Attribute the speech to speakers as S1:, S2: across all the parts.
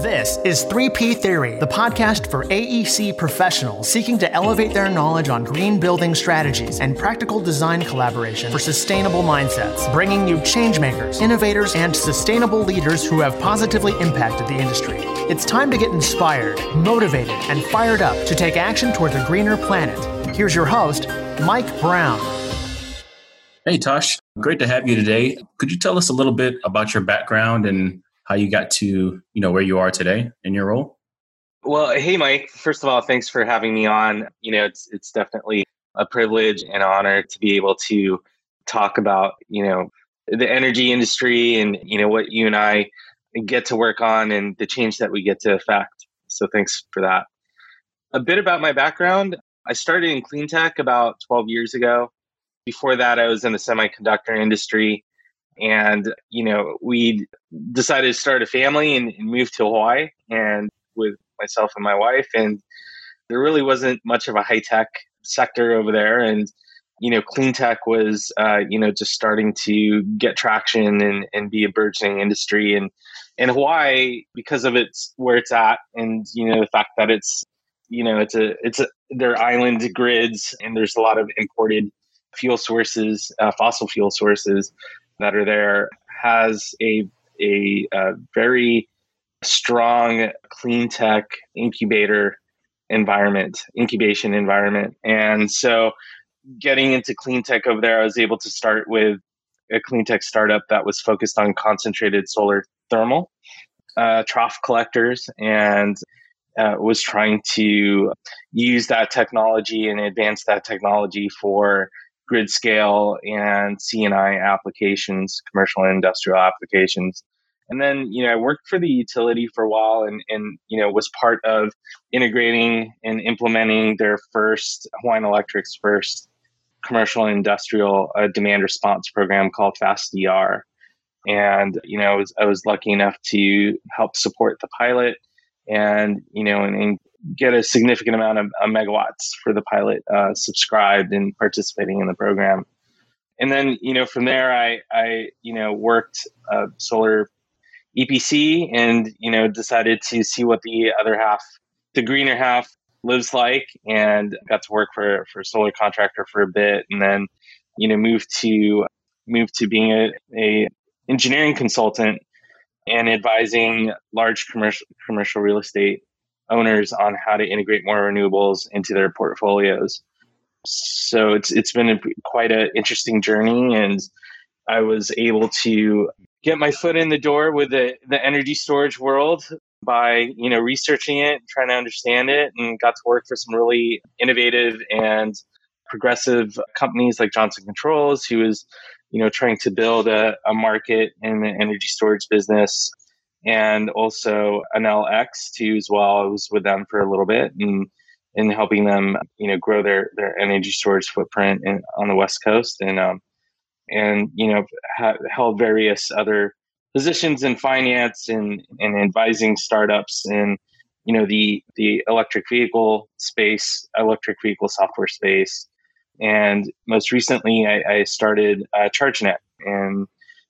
S1: This is 3P Theory, the podcast for AEC professionals seeking to elevate their knowledge on green building strategies and practical design collaboration for sustainable mindsets, bringing you changemakers, innovators, and sustainable leaders who have positively impacted the industry. It's time to get inspired, motivated, and fired up to take action towards a greener planet. Here's your host, Mike Brown.
S2: Hey, Tosh. Great to have you today. Could you tell us a little bit about your background and how you got to you know where you are today in your role.
S3: Well, hey Mike, first of all, thanks for having me on. You know, it's it's definitely a privilege and honor to be able to talk about, you know, the energy industry and you know what you and I get to work on and the change that we get to affect. So thanks for that. A bit about my background. I started in clean tech about 12 years ago. Before that, I was in the semiconductor industry and you know we decided to start a family and, and move to hawaii and with myself and my wife and there really wasn't much of a high tech sector over there and you know clean tech was uh, you know just starting to get traction and, and be a burgeoning industry. And in hawaii because of its where it's at and you know the fact that it's you know it's a it's a their island grids and there's a lot of imported fuel sources uh, fossil fuel sources that are there has a a, a very strong clean tech incubator environment, incubation environment. And so getting into clean tech over there, I was able to start with a clean tech startup that was focused on concentrated solar thermal uh, trough collectors and uh, was trying to use that technology and advance that technology for grid scale and C&I applications, commercial and industrial applications. And then, you know, I worked for the utility for a while and, and you know, was part of integrating and implementing their first, Hawaiian Electric's first commercial and industrial uh, demand response program called FastDR. And, you know, I was, I was lucky enough to help support the pilot and, you know, and, and get a significant amount of, megawatts for the pilot uh, subscribed and participating in the program. And then, you know, from there, I, I you know, worked uh, solar EPC and, you know, decided to see what the other half, the greener half lives like and got to work for, for a solar contractor for a bit and then, you know, moved to, moved to being a, a engineering consultant and advising large commercial commercial real estate owners on how to integrate more renewables into their portfolios. So it's it's been a, quite an interesting journey, and I was able to get my foot in the door with the, the energy storage world by you know researching it, trying to understand it, and got to work for some really innovative and progressive companies like Johnson Controls, who is you know trying to build a, a market in the energy storage business and also Enel X too as well. I was with them for a little bit and in helping them, you know, grow their their energy storage footprint in, on the West Coast and um, and you know ha- held various other positions in finance and and advising startups in you know the the electric vehicle space, electric vehicle software space, and most recently I, I started uh, ChargeNet and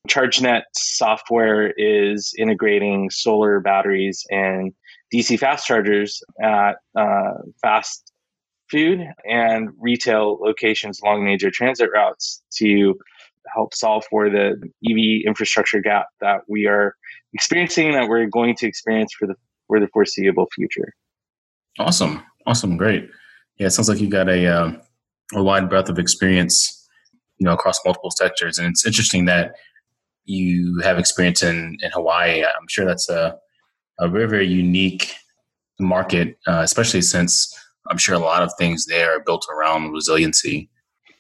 S3: ChargeNet software is integrating solar batteries and DC fast chargers at uh, fast food and retail locations along major transit routes to help solve for the EV infrastructure gap that we are experiencing that we're going to experience for the for the foreseeable future.
S2: Awesome, awesome, great. Yeah, it sounds like you've got a uh, a wide breadth of experience, you know, across multiple sectors, and it's interesting that you have experience in, in Hawaii. I'm sure that's a, a very, very unique market, uh, especially since I'm sure a lot of things there are built around resiliency.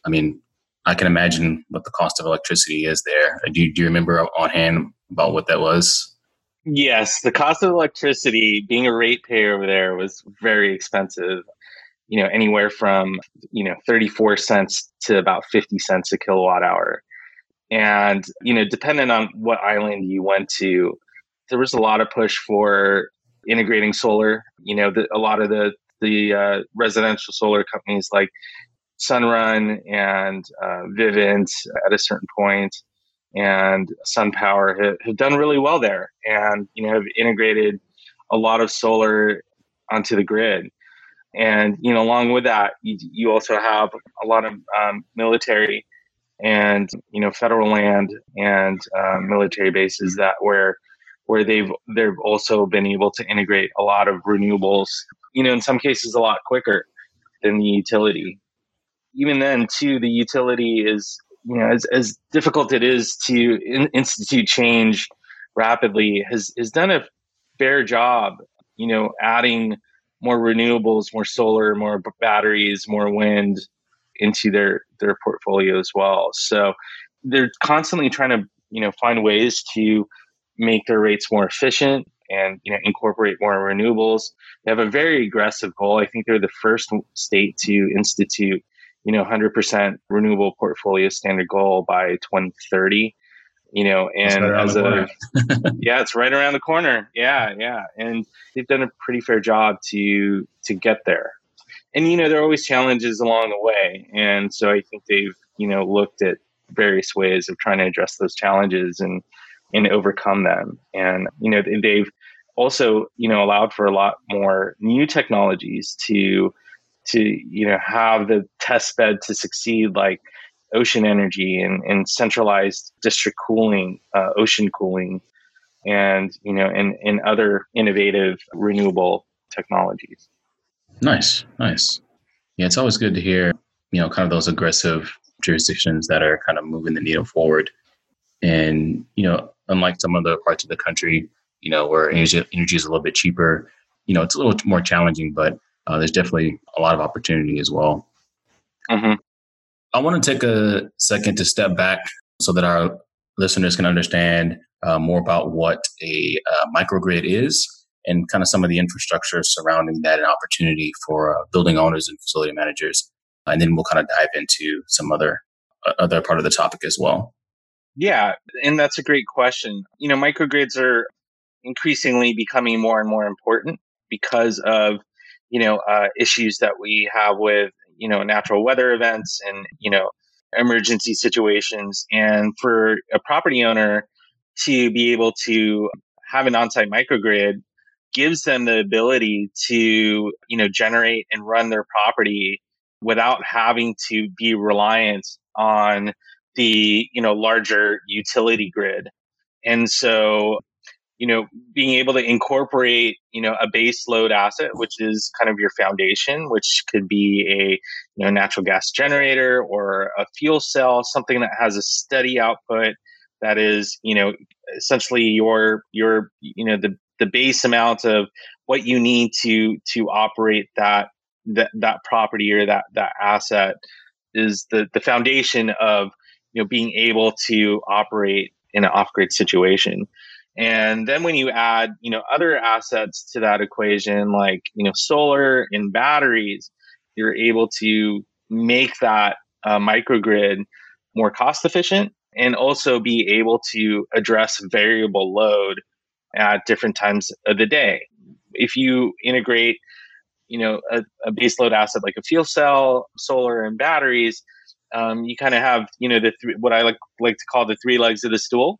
S2: I mean, I can imagine what the cost of electricity is there. Do you, do you remember on hand about what that was?
S3: Yes, the cost of electricity, being a ratepayer over there, was very expensive. You know, anywhere from you know thirty four cents to about fifty cents a kilowatt hour. And, you know, depending on what island you went to, there was a lot of push for integrating solar. You know, the, a lot of the, the uh, residential solar companies like Sunrun and uh, Vivint at a certain point and SunPower have, have done really well there and, you know, have integrated a lot of solar onto the grid. And you know, along with that, you, you also have a lot of um, military and you know federal land and um, military bases that where where they've they've also been able to integrate a lot of renewables. You know, in some cases, a lot quicker than the utility. Even then, too, the utility is you know as as difficult it is to in, institute change rapidly has has done a fair job. You know, adding more renewables, more solar, more batteries, more wind into their their portfolio as well. So they're constantly trying to you know find ways to make their rates more efficient and you know incorporate more renewables. They have a very aggressive goal. I think they're the first state to institute you know 100% renewable portfolio standard goal by 2030 you know and right as a yeah it's right around the corner yeah yeah and they've done a pretty fair job to to get there and you know there are always challenges along the way. And so i think they've you know looked at various ways of trying to address those challenges and and overcome them. And you know they've also you know allowed for a lot more new technologies to to you know have the test bed to succeed like ocean energy and, and centralized district cooling uh, ocean cooling and you know and, and other innovative renewable technologies
S2: Nice, nice. Yeah, it's always good to hear, you know, kind of those aggressive jurisdictions that are kind of moving the needle forward. And, you know, unlike some other parts of the country, you know, where energy, energy is a little bit cheaper, you know, it's a little more challenging, but uh, there's definitely a lot of opportunity as well. Mm-hmm. I want to take a second to step back so that our listeners can understand uh, more about what a uh, microgrid is and kind of some of the infrastructure surrounding that and opportunity for uh, building owners and facility managers. And then we'll kind of dive into some other uh, other part of the topic as well.
S3: Yeah, and that's a great question. You know, microgrids are increasingly becoming more and more important because of you know uh, issues that we have with you know natural weather events and you know emergency situations and for a property owner to be able to have an on-site microgrid gives them the ability to, you know, generate and run their property without having to be reliant on the, you know, larger utility grid. And so, you know, being able to incorporate, you know, a base load asset, which is kind of your foundation, which could be a, you know, natural gas generator or a fuel cell, something that has a steady output that is, you know, essentially your, your, you know, the, the base amount of what you need to to operate that that that property or that that asset is the the foundation of you know being able to operate in an off-grid situation. And then when you add you know other assets to that equation like you know solar and batteries you're able to make that uh, microgrid more cost efficient and also be able to address variable load at different times of the day. If you integrate, you know, a, a baseload asset like a fuel cell, solar, and batteries, um, you kind of have, you know, the th- what I like like to call the three legs of the stool,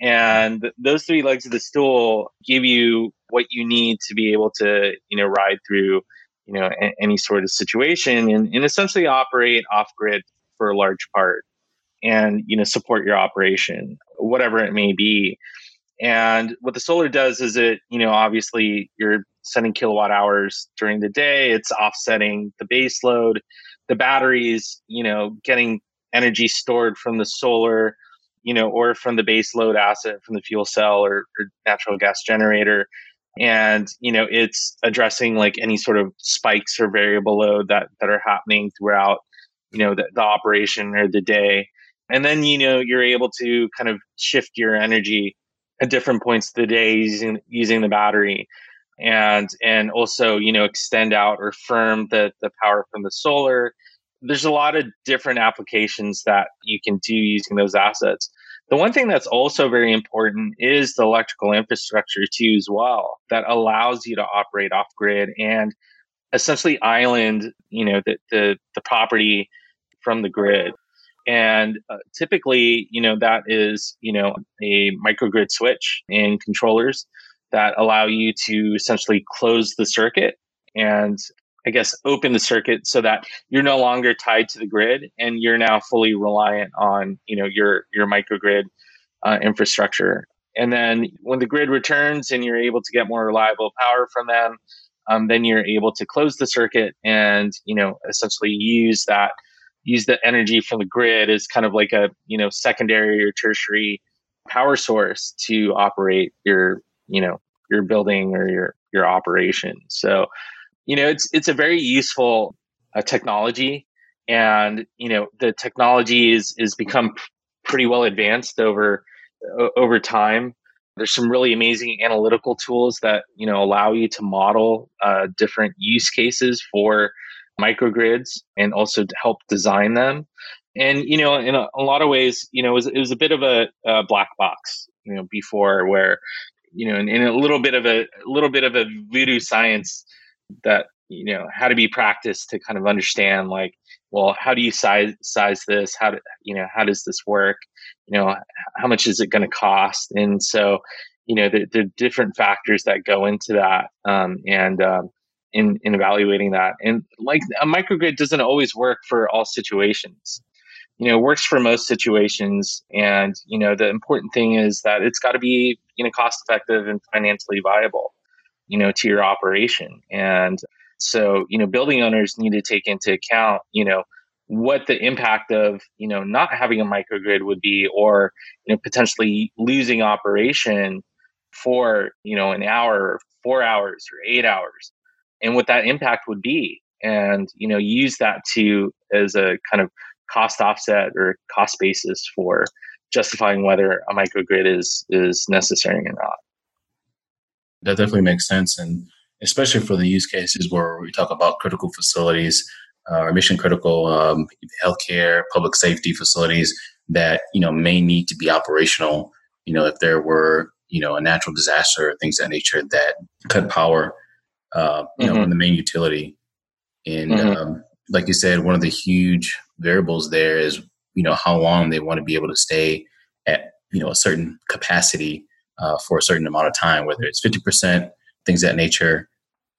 S3: and those three legs of the stool give you what you need to be able to, you know, ride through, you know, a- any sort of situation and, and essentially operate off grid for a large part, and you know, support your operation, whatever it may be. And what the solar does is it, you know, obviously you're sending kilowatt hours during the day, it's offsetting the base load. The batteries, you know, getting energy stored from the solar, you know, or from the base load asset from the fuel cell or, or natural gas generator. And, you know, it's addressing like any sort of spikes or variable load that, that are happening throughout, you know, the, the operation or the day. And then, you know, you're able to kind of shift your energy at different points of the day using using the battery. And and also you know extend out or firm the the power from the solar. There's a lot of different applications that you can do using those assets. The one thing that's also very important is the electrical infrastructure too as well that allows you to operate off grid and essentially island you know the, the the property from the grid and uh, typically, you know, that is, you know, a microgrid switch and controllers that allow you to essentially close the circuit and I guess open the circuit so that you're no longer tied to the grid and you're now fully reliant on you know your your microgrid uh, infrastructure. And then when the grid returns and you're able to get more reliable power from them, um, then you're able to close the circuit and you know essentially use that use the energy from the grid as kind of like a you know secondary or tertiary power source to operate your you know your building or your your operation. So you know it's it's a very useful uh, technology and you know the technology is is become pretty well advanced over over time there's some really amazing analytical tools that you know allow you to model uh, different use cases for microgrids and also to help design them. And you know in a, a lot of ways you know it was, it was a bit of a, a, black box you know before where you know in, in a little bit of a, a little bit of a voodoo science that you know how to be practiced to kind of understand like well how do you size size this? How do you know how does this work? You know how much is it going to cost? And so you know the, the different factors that go into that. Um, and um, in, in evaluating that. And like a microgrid doesn't always work for all situations. You know works for most situations. And you know the important thing is that it's got to be you know cost effective and financially viable you know to your operation. And so you know building owners need to take into account you know what the impact of you know not having a microgrid would be or you know potentially losing operation for you know an hour four hours or eight hours and what that impact would be and you know use that to as a kind of cost offset or cost basis for justifying whether a microgrid is is necessary or not
S2: that definitely makes sense and especially for the use cases where we talk about critical facilities uh, or mission critical um, healthcare, public safety facilities that you know may need to be operational. You know, if there were you know a natural disaster or things of that nature that cut power, uh, you mm-hmm. know, from the main utility. And mm-hmm. um, like you said, one of the huge variables there is you know how long they want to be able to stay at you know a certain capacity uh, for a certain amount of time, whether it's fifty percent, things that nature.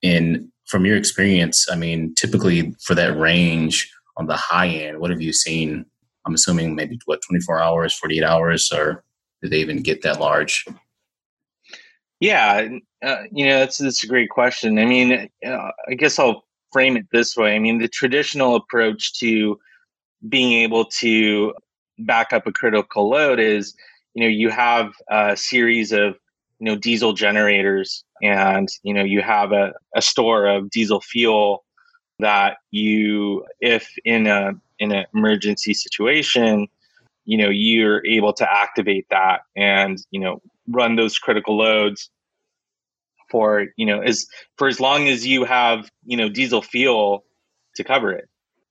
S2: And from your experience, I mean, typically for that range on the high end, what have you seen? I'm assuming maybe what 24 hours, 48 hours, or do they even get that large?
S3: Yeah, uh, you know that's that's a great question. I mean, uh, I guess I'll frame it this way. I mean, the traditional approach to being able to back up a critical load is, you know, you have a series of you know diesel generators and you know you have a, a store of diesel fuel that you if in a in an emergency situation you know you're able to activate that and you know run those critical loads for you know as for as long as you have you know diesel fuel to cover it.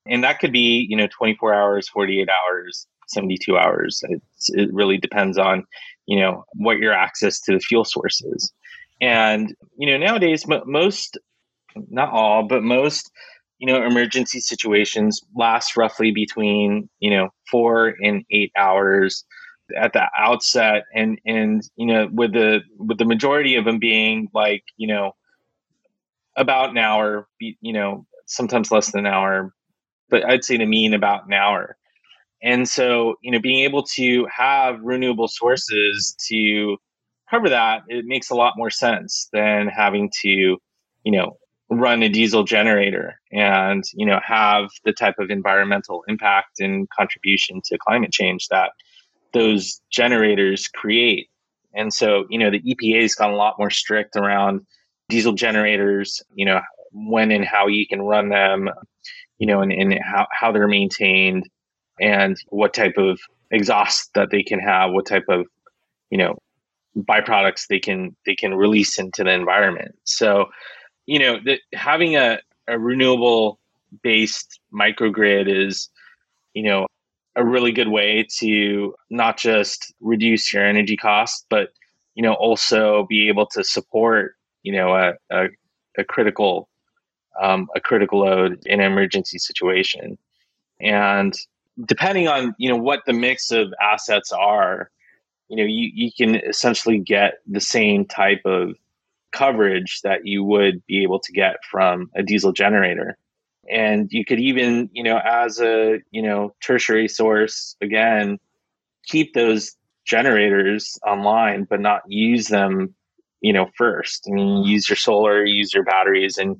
S3: And that could be you know 24 hours 48 hours 72 hours. It's, it really depends on you know what your access to the fuel source is. And you know nowadays most not all but most you know emergency situations last roughly between you know four and eight hours at the outset and and you know with the with the majority of them being like you know about an hour you know sometimes less than an hour but i'd say the mean about an hour. And so, you know, being able to have renewable sources to cover that, it makes a lot more sense than having to, you know, run a diesel generator and, you know, have the type of environmental impact and contribution to climate change that those generators create. And so, you know, the EPA has gotten a lot more strict around diesel generators, you know, when and how you can run them, you know, and, and how, how they're maintained and what type of exhaust that they can have, what type of, you know, byproducts they can they can release into the environment. So, you know, the, having a, a renewable based microgrid is, you know, a really good way to not just reduce your energy costs, but you know also be able to support you know a, a, a critical um, a critical load in an emergency situation. And depending on you know what the mix of assets are you know you, you can essentially get the same type of coverage that you would be able to get from a diesel generator and you could even you know as a you know tertiary source again keep those generators online but not use them you know first. I mean use your solar use your batteries and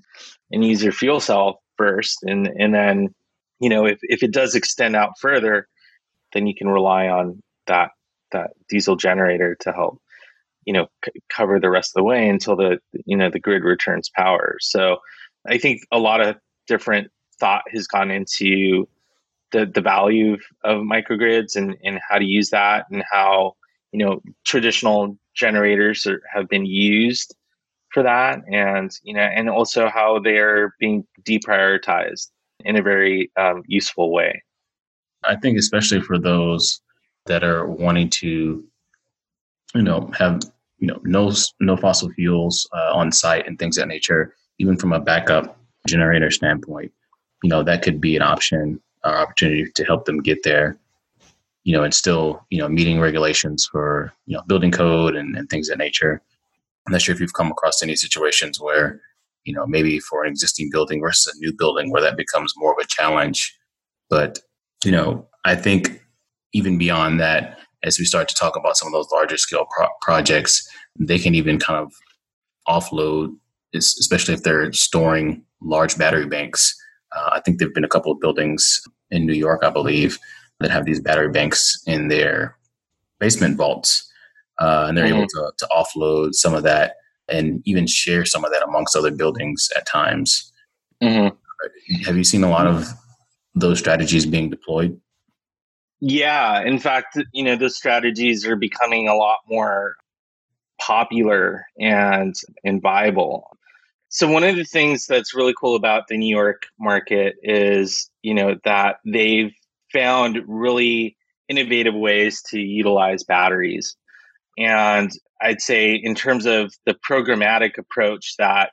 S3: and use your fuel cell first. And and then you know if, if it does extend out further then you can rely on that that diesel generator to help you know c- cover the rest of the way until the you know the grid returns power. So i think a lot of different thought has gone into the the value of, of microgrids and and how to use that and how you know traditional generators are, have been used for that and you know and also how they're being deprioritized in a very um, useful way.
S2: I think especially for those that are wanting to you know have you know no no fossil fuels uh, on site and things that nature even from a backup generator standpoint you know that could be an option or opportunity to help them get there you know and still you know meeting regulations for you know building code and, and things of that nature. I'm not sure if you've come across any situations where you know maybe for an existing building versus a new building where that becomes more of a challenge. But you know i think even beyond that as we start to talk about some of those larger scale pro- projects they can even kind of offload especially if they're storing large battery banks uh, I think there've been a couple of buildings in New York, I believe, that have these battery banks in their basement vaults, uh, and they're mm-hmm. able to, to offload some of that and even share some of that amongst other buildings at times. Mm-hmm. Have you seen a lot of those strategies being deployed?
S3: Yeah, in fact, you know, those strategies are becoming a lot more popular and and viable. So one of the things that's really cool about the New York market is, you know, that they've found really innovative ways to utilize batteries. And I'd say in terms of the programmatic approach that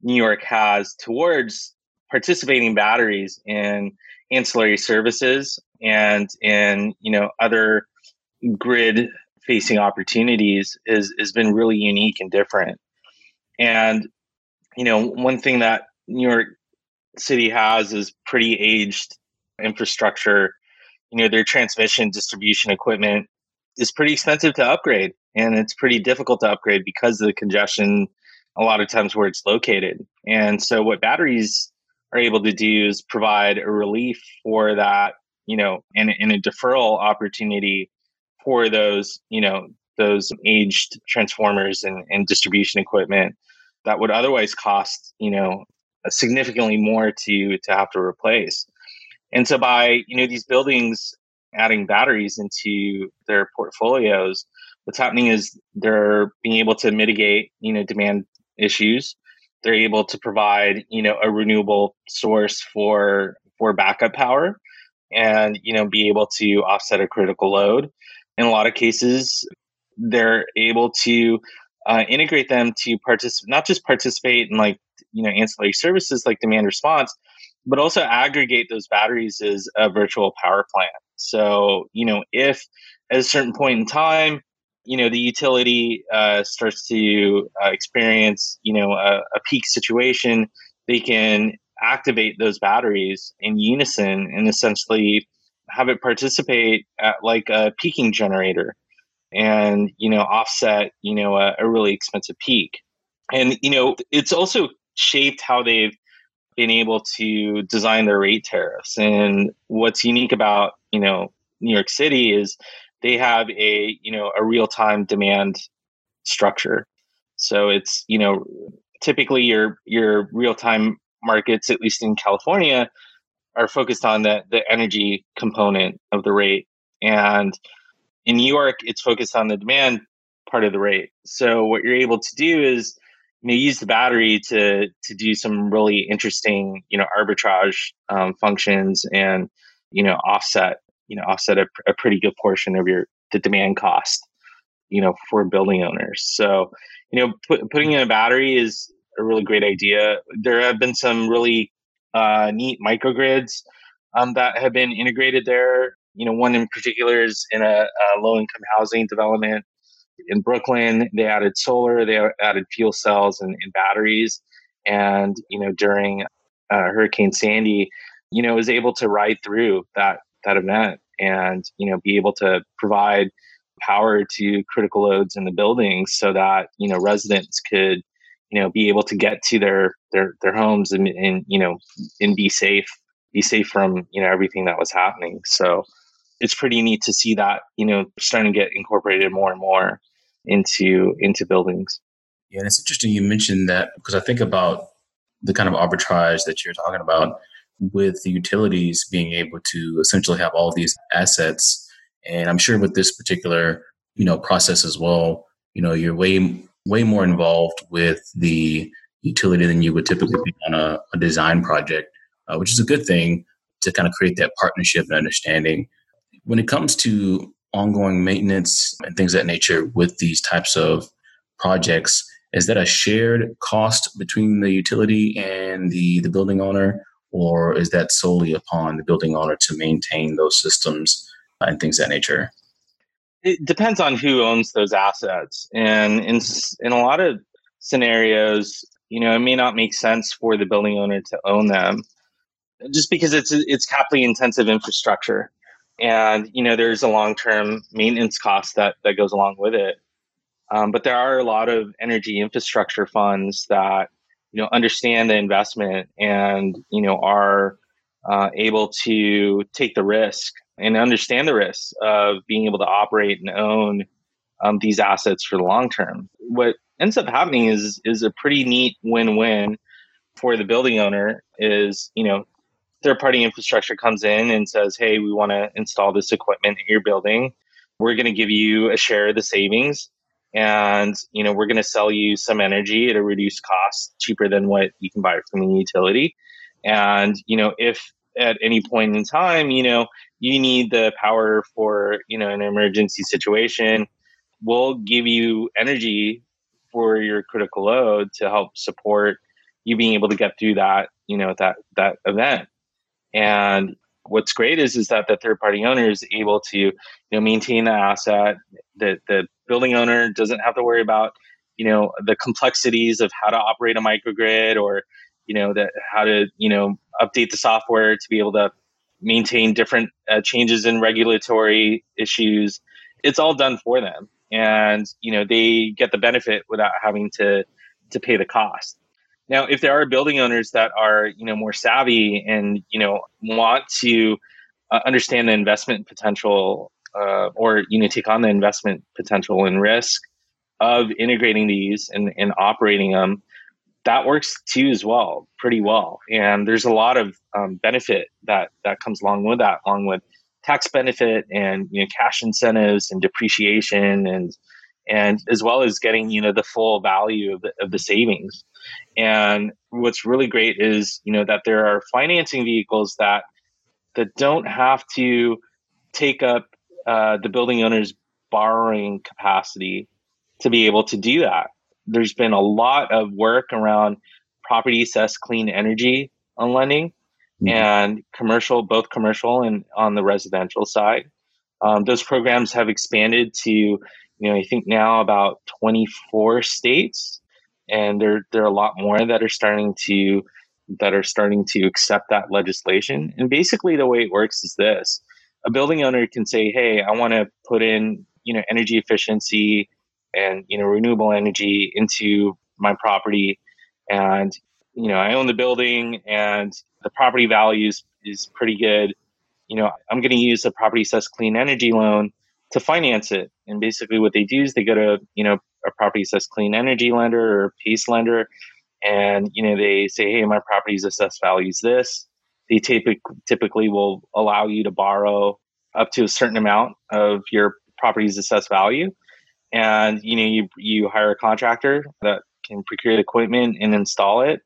S3: New York has towards participating batteries in ancillary services and in, you know, other grid facing opportunities is has been really unique and different. And you know, one thing that New York City has is pretty aged infrastructure. You know, their transmission distribution equipment is pretty expensive to upgrade, and it's pretty difficult to upgrade because of the congestion a lot of times where it's located. And so, what batteries are able to do is provide a relief for that, you know, and, and a deferral opportunity for those, you know, those aged transformers and, and distribution equipment that would otherwise cost you know significantly more to to have to replace. And so by you know these buildings adding batteries into their portfolios what's happening is they're being able to mitigate you know demand issues. They're able to provide you know a renewable source for for backup power and you know be able to offset a critical load. In a lot of cases they're able to uh, integrate them to participate, not just participate in like you know ancillary services like demand response, but also aggregate those batteries as a virtual power plant. So you know if at a certain point in time, you know the utility uh, starts to uh, experience you know a, a peak situation, they can activate those batteries in unison and essentially have it participate at like a peaking generator and you know offset you know a, a really expensive peak. And you know it's also shaped how they've been able to design their rate tariffs. And what's unique about you know new york city is they have a you know a real-time demand structure. So it's you know typically your your real-time markets at least in california are focused on the the energy component of the rate. And in New York, it's focused on the demand part of the rate. So what you're able to do is you know use the battery to to do some really interesting you know arbitrage um, functions and you know offset you know offset a, a pretty good portion of your the demand cost you know for building owners. So you know put, putting in a battery is a really great idea. There have been some really uh, neat microgrids um, that have been integrated there you know, one in particular is in a, a low income housing development in Brooklyn, they added solar, they added fuel cells and, and batteries. And, you know, during uh, Hurricane Sandy, you know, was able to ride through that that event and, you know, be able to provide power to critical loads in the buildings so that, you know, residents could, you know, be able to get to their their their homes and, and you know, and be safe, be safe from, you know, everything that was happening. So it's pretty neat to see that, you know, starting to get incorporated more and more into into buildings.
S2: Yeah, and it's interesting you mentioned that because I think about the kind of arbitrage that you're talking about with the utilities being able to essentially have all these assets. And I'm sure with this particular, you know, process as well, you know, you're way way more involved with the utility than you would typically be on a, a design project, uh, which is a good thing to kind of create that partnership and understanding. When it comes to ongoing maintenance and things that nature with these types of projects, is that a shared cost between the utility and the, the building owner, or is that solely upon the building owner to maintain those systems and things that nature?
S3: It depends on who owns those assets, and in in a lot of scenarios, you know, it may not make sense for the building owner to own them, just because it's it's capital intensive infrastructure, and you know, there's a long term maintenance cost that that goes along with it. Um, but there are a lot of energy infrastructure funds that you know understand the investment and you know are uh, able to take the risk and understand the risks of being able to operate and own um, these assets for the long term. What ends up happening is is a pretty neat win-win for the building owner. Is you know third party infrastructure comes in and says, "Hey, we want to install this equipment in your building. We're going to give you a share of the savings." and you know we're going to sell you some energy at a reduced cost cheaper than what you can buy it from the utility and you know if at any point in time you know you need the power for you know an emergency situation we'll give you energy for your critical load to help support you being able to get through that you know that that event and what's great is is that the third party owner is able to you know maintain the asset that the building owner doesn't have to worry about you know the complexities of how to operate a microgrid or you know that how to you know update the software to be able to maintain different uh, changes in regulatory issues. It's all done for them. And you know they get the benefit without having to to pay the cost now if there are building owners that are you know more savvy and you know want to uh, understand the investment potential uh, or you know take on the investment potential and risk of integrating these and, and operating them that works too as well pretty well. And there's a lot of um, benefit that that comes along with that along with tax benefit and you know cash incentives and depreciation and and as well as getting you know the full value of the, of the savings and what's really great is you know that there are financing vehicles that that don't have to take up uh, the building owner's borrowing capacity to be able to do that. There's been a lot of work around property assessed clean energy on lending mm-hmm. and commercial, both commercial and on the residential side. Um, those programs have expanded to, you know, I think now about 24 states, and there there are a lot more that are starting to that are starting to accept that legislation. And basically, the way it works is this: a building owner can say, "Hey, I want to put in you know energy efficiency and you know renewable energy into my property, and you know I own the building and the property values is pretty good. You know, I'm going to use a property assessed clean energy loan to finance it. And basically, what they do is they go to you know a property assessed clean energy lender or PACE lender, and you know they say, "Hey, my property's assessed value is this." they typically will allow you to borrow up to a certain amount of your property's assessed value and you know you you hire a contractor that can procure the equipment and install it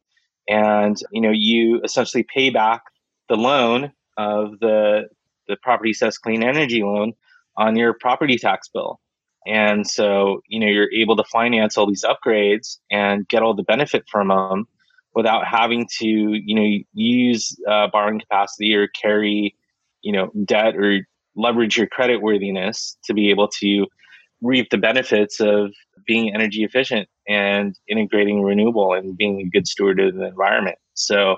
S3: and you know you essentially pay back the loan of the the property assessed clean energy loan on your property tax bill and so you know you're able to finance all these upgrades and get all the benefit from them without having to you know use uh, borrowing capacity or carry you know debt or leverage your credit worthiness to be able to reap the benefits of being energy efficient and integrating renewable and being a good steward of the environment. So,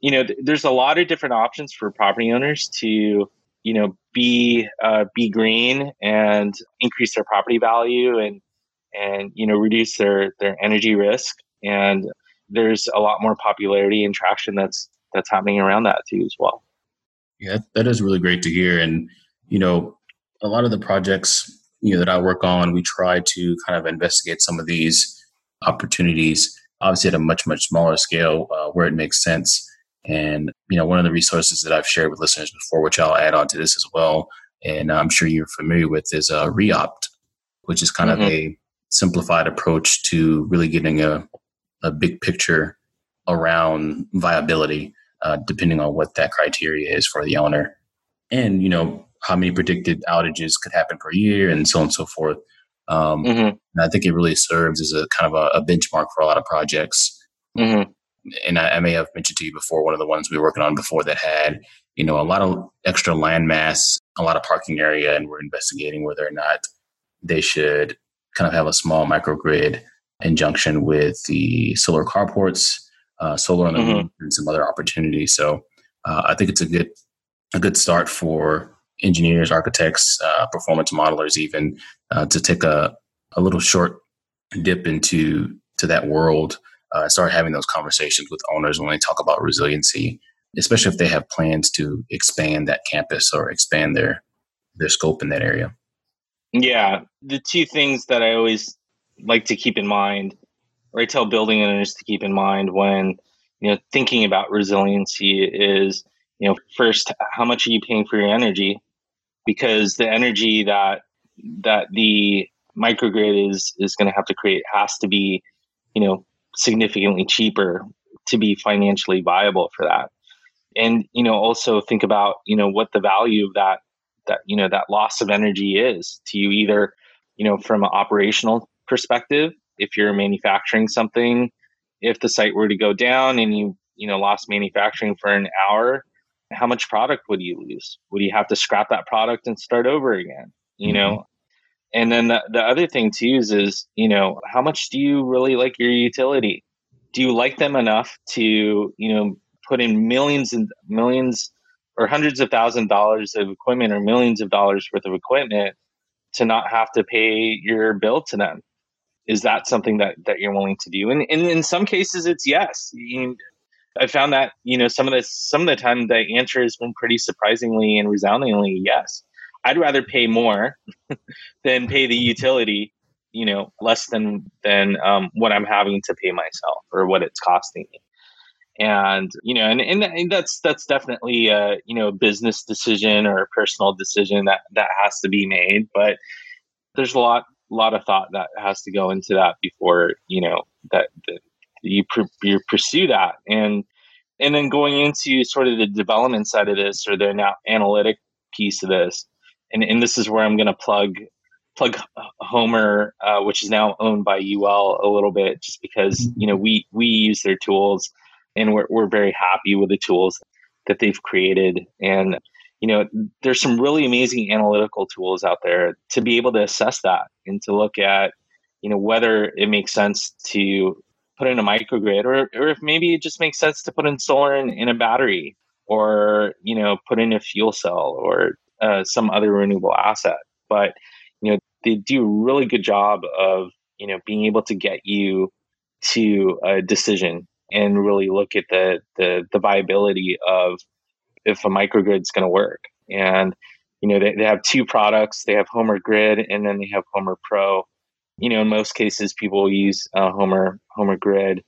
S3: you know, th- there's a lot of different options for property owners to, you know, be uh, be green and increase their property value and and you know reduce their their energy risk. And there's a lot more popularity and traction that's that's happening around that too as well.
S2: Yeah, that is really great to hear. And you know, a lot of the projects you know that I work on, we try to kind of investigate some of these opportunities, obviously at a much much smaller scale uh, where it makes sense. And you know, one of the resources that I've shared with listeners before, which I'll add on to this as well, and I'm sure you're familiar with, is uh, REopt, which is kind mm-hmm. of a simplified approach to really getting a, a big picture around viability, uh, depending on what that criteria is for the owner. And you know, how many predicted outages could happen per year and so on and so forth. Um, mm-hmm. And I think it really serves as a kind of a, a benchmark for a lot of projects. Mm-hmm. And I, I, may have mentioned to you before one of the ones we were working on before that had you know a lot of extra land mass, a lot of parking area, and we're investigating whether or not they should kind of have a small microgrid in junction with the solar carports, uh, solar on the mm-hmm. roof, and some other opportunities. So uh, I think it's a good a good start for engineers, architects, uh, performance modelers, even uh, to take a, a little short dip into to that world, uh, start having those conversations with owners when they talk about resiliency, especially if they have plans to expand that campus or expand their their scope in that area.
S3: Yeah, the two things that I always like to keep in mind, or I tell building owners to keep in mind when you know thinking about resiliency is you know first how much are you paying for your energy because the energy that that the microgrid is is going to have to create has to be you know significantly cheaper to be financially viable for that and you know also think about you know what the value of that that you know that loss of energy is to you either you know from an operational perspective if you're manufacturing something if the site were to go down and you you know lost manufacturing for an hour how much product would you lose? Would you have to scrap that product and start over again? You mm-hmm. know? And then the, the other thing too is, is, you know, how much do you really like your utility? Do you like them enough to, you know, put in millions and millions or hundreds of thousand dollars of equipment or millions of dollars worth of equipment to not have to pay your bill to them? Is that something that, that you're willing to do? And, and in some cases, it's yes. I found that you know some of the some of the time the answer has been pretty surprisingly and resoundingly yes. I'd rather pay more than pay the utility, you know, less than than um, what I'm having to pay myself or what it's costing me. And you know, and, and that's that's definitely a you know business decision or a personal decision that that has to be made. But there's a lot lot of thought that has to go into that before you know that, that you pr- you pursue that and and then going into sort of the development side of this or the now analytic piece of this and and this is where i'm going to plug plug HOMER uh, which is now owned by UL a little bit just because you know we we use their tools and we're, we're very happy with the tools that they've created. And you know there's some really amazing analytical tools out there to be able to assess that and to look at you know whether it makes sense to put in a microgrid or, or if maybe it just makes sense to put in solar in, in a battery or you know put in a fuel cell or uh, some other renewable asset but you know they do a really good job of you know being able to get you to a decision and really look at the the, the viability of if a microgrid is going to work. And you know they, they have two products they have HOMER Grid and then they have HOMER Pro. You know, in most cases, people use uh, Homer Homer Grid,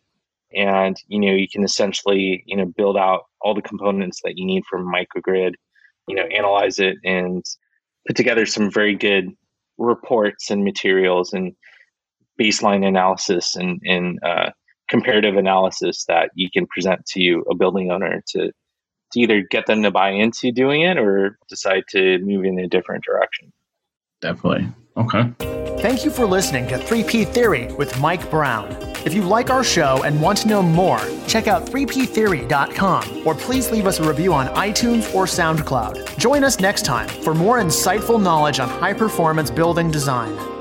S3: and you know, you can essentially you know build out all the components that you need for microgrid, you know, analyze it and put together some very good reports and materials and baseline analysis and, and uh, comparative analysis that you can present to a building owner to to either get them to buy into doing it or decide to move in a different direction.
S2: Definitely. Okay.
S1: Thank you for listening to 3P Theory with Mike Brown. If you like our show and want to know more, check out 3ptheory.com or please leave us a review on iTunes or SoundCloud. Join us next time for more insightful knowledge on high performance building design.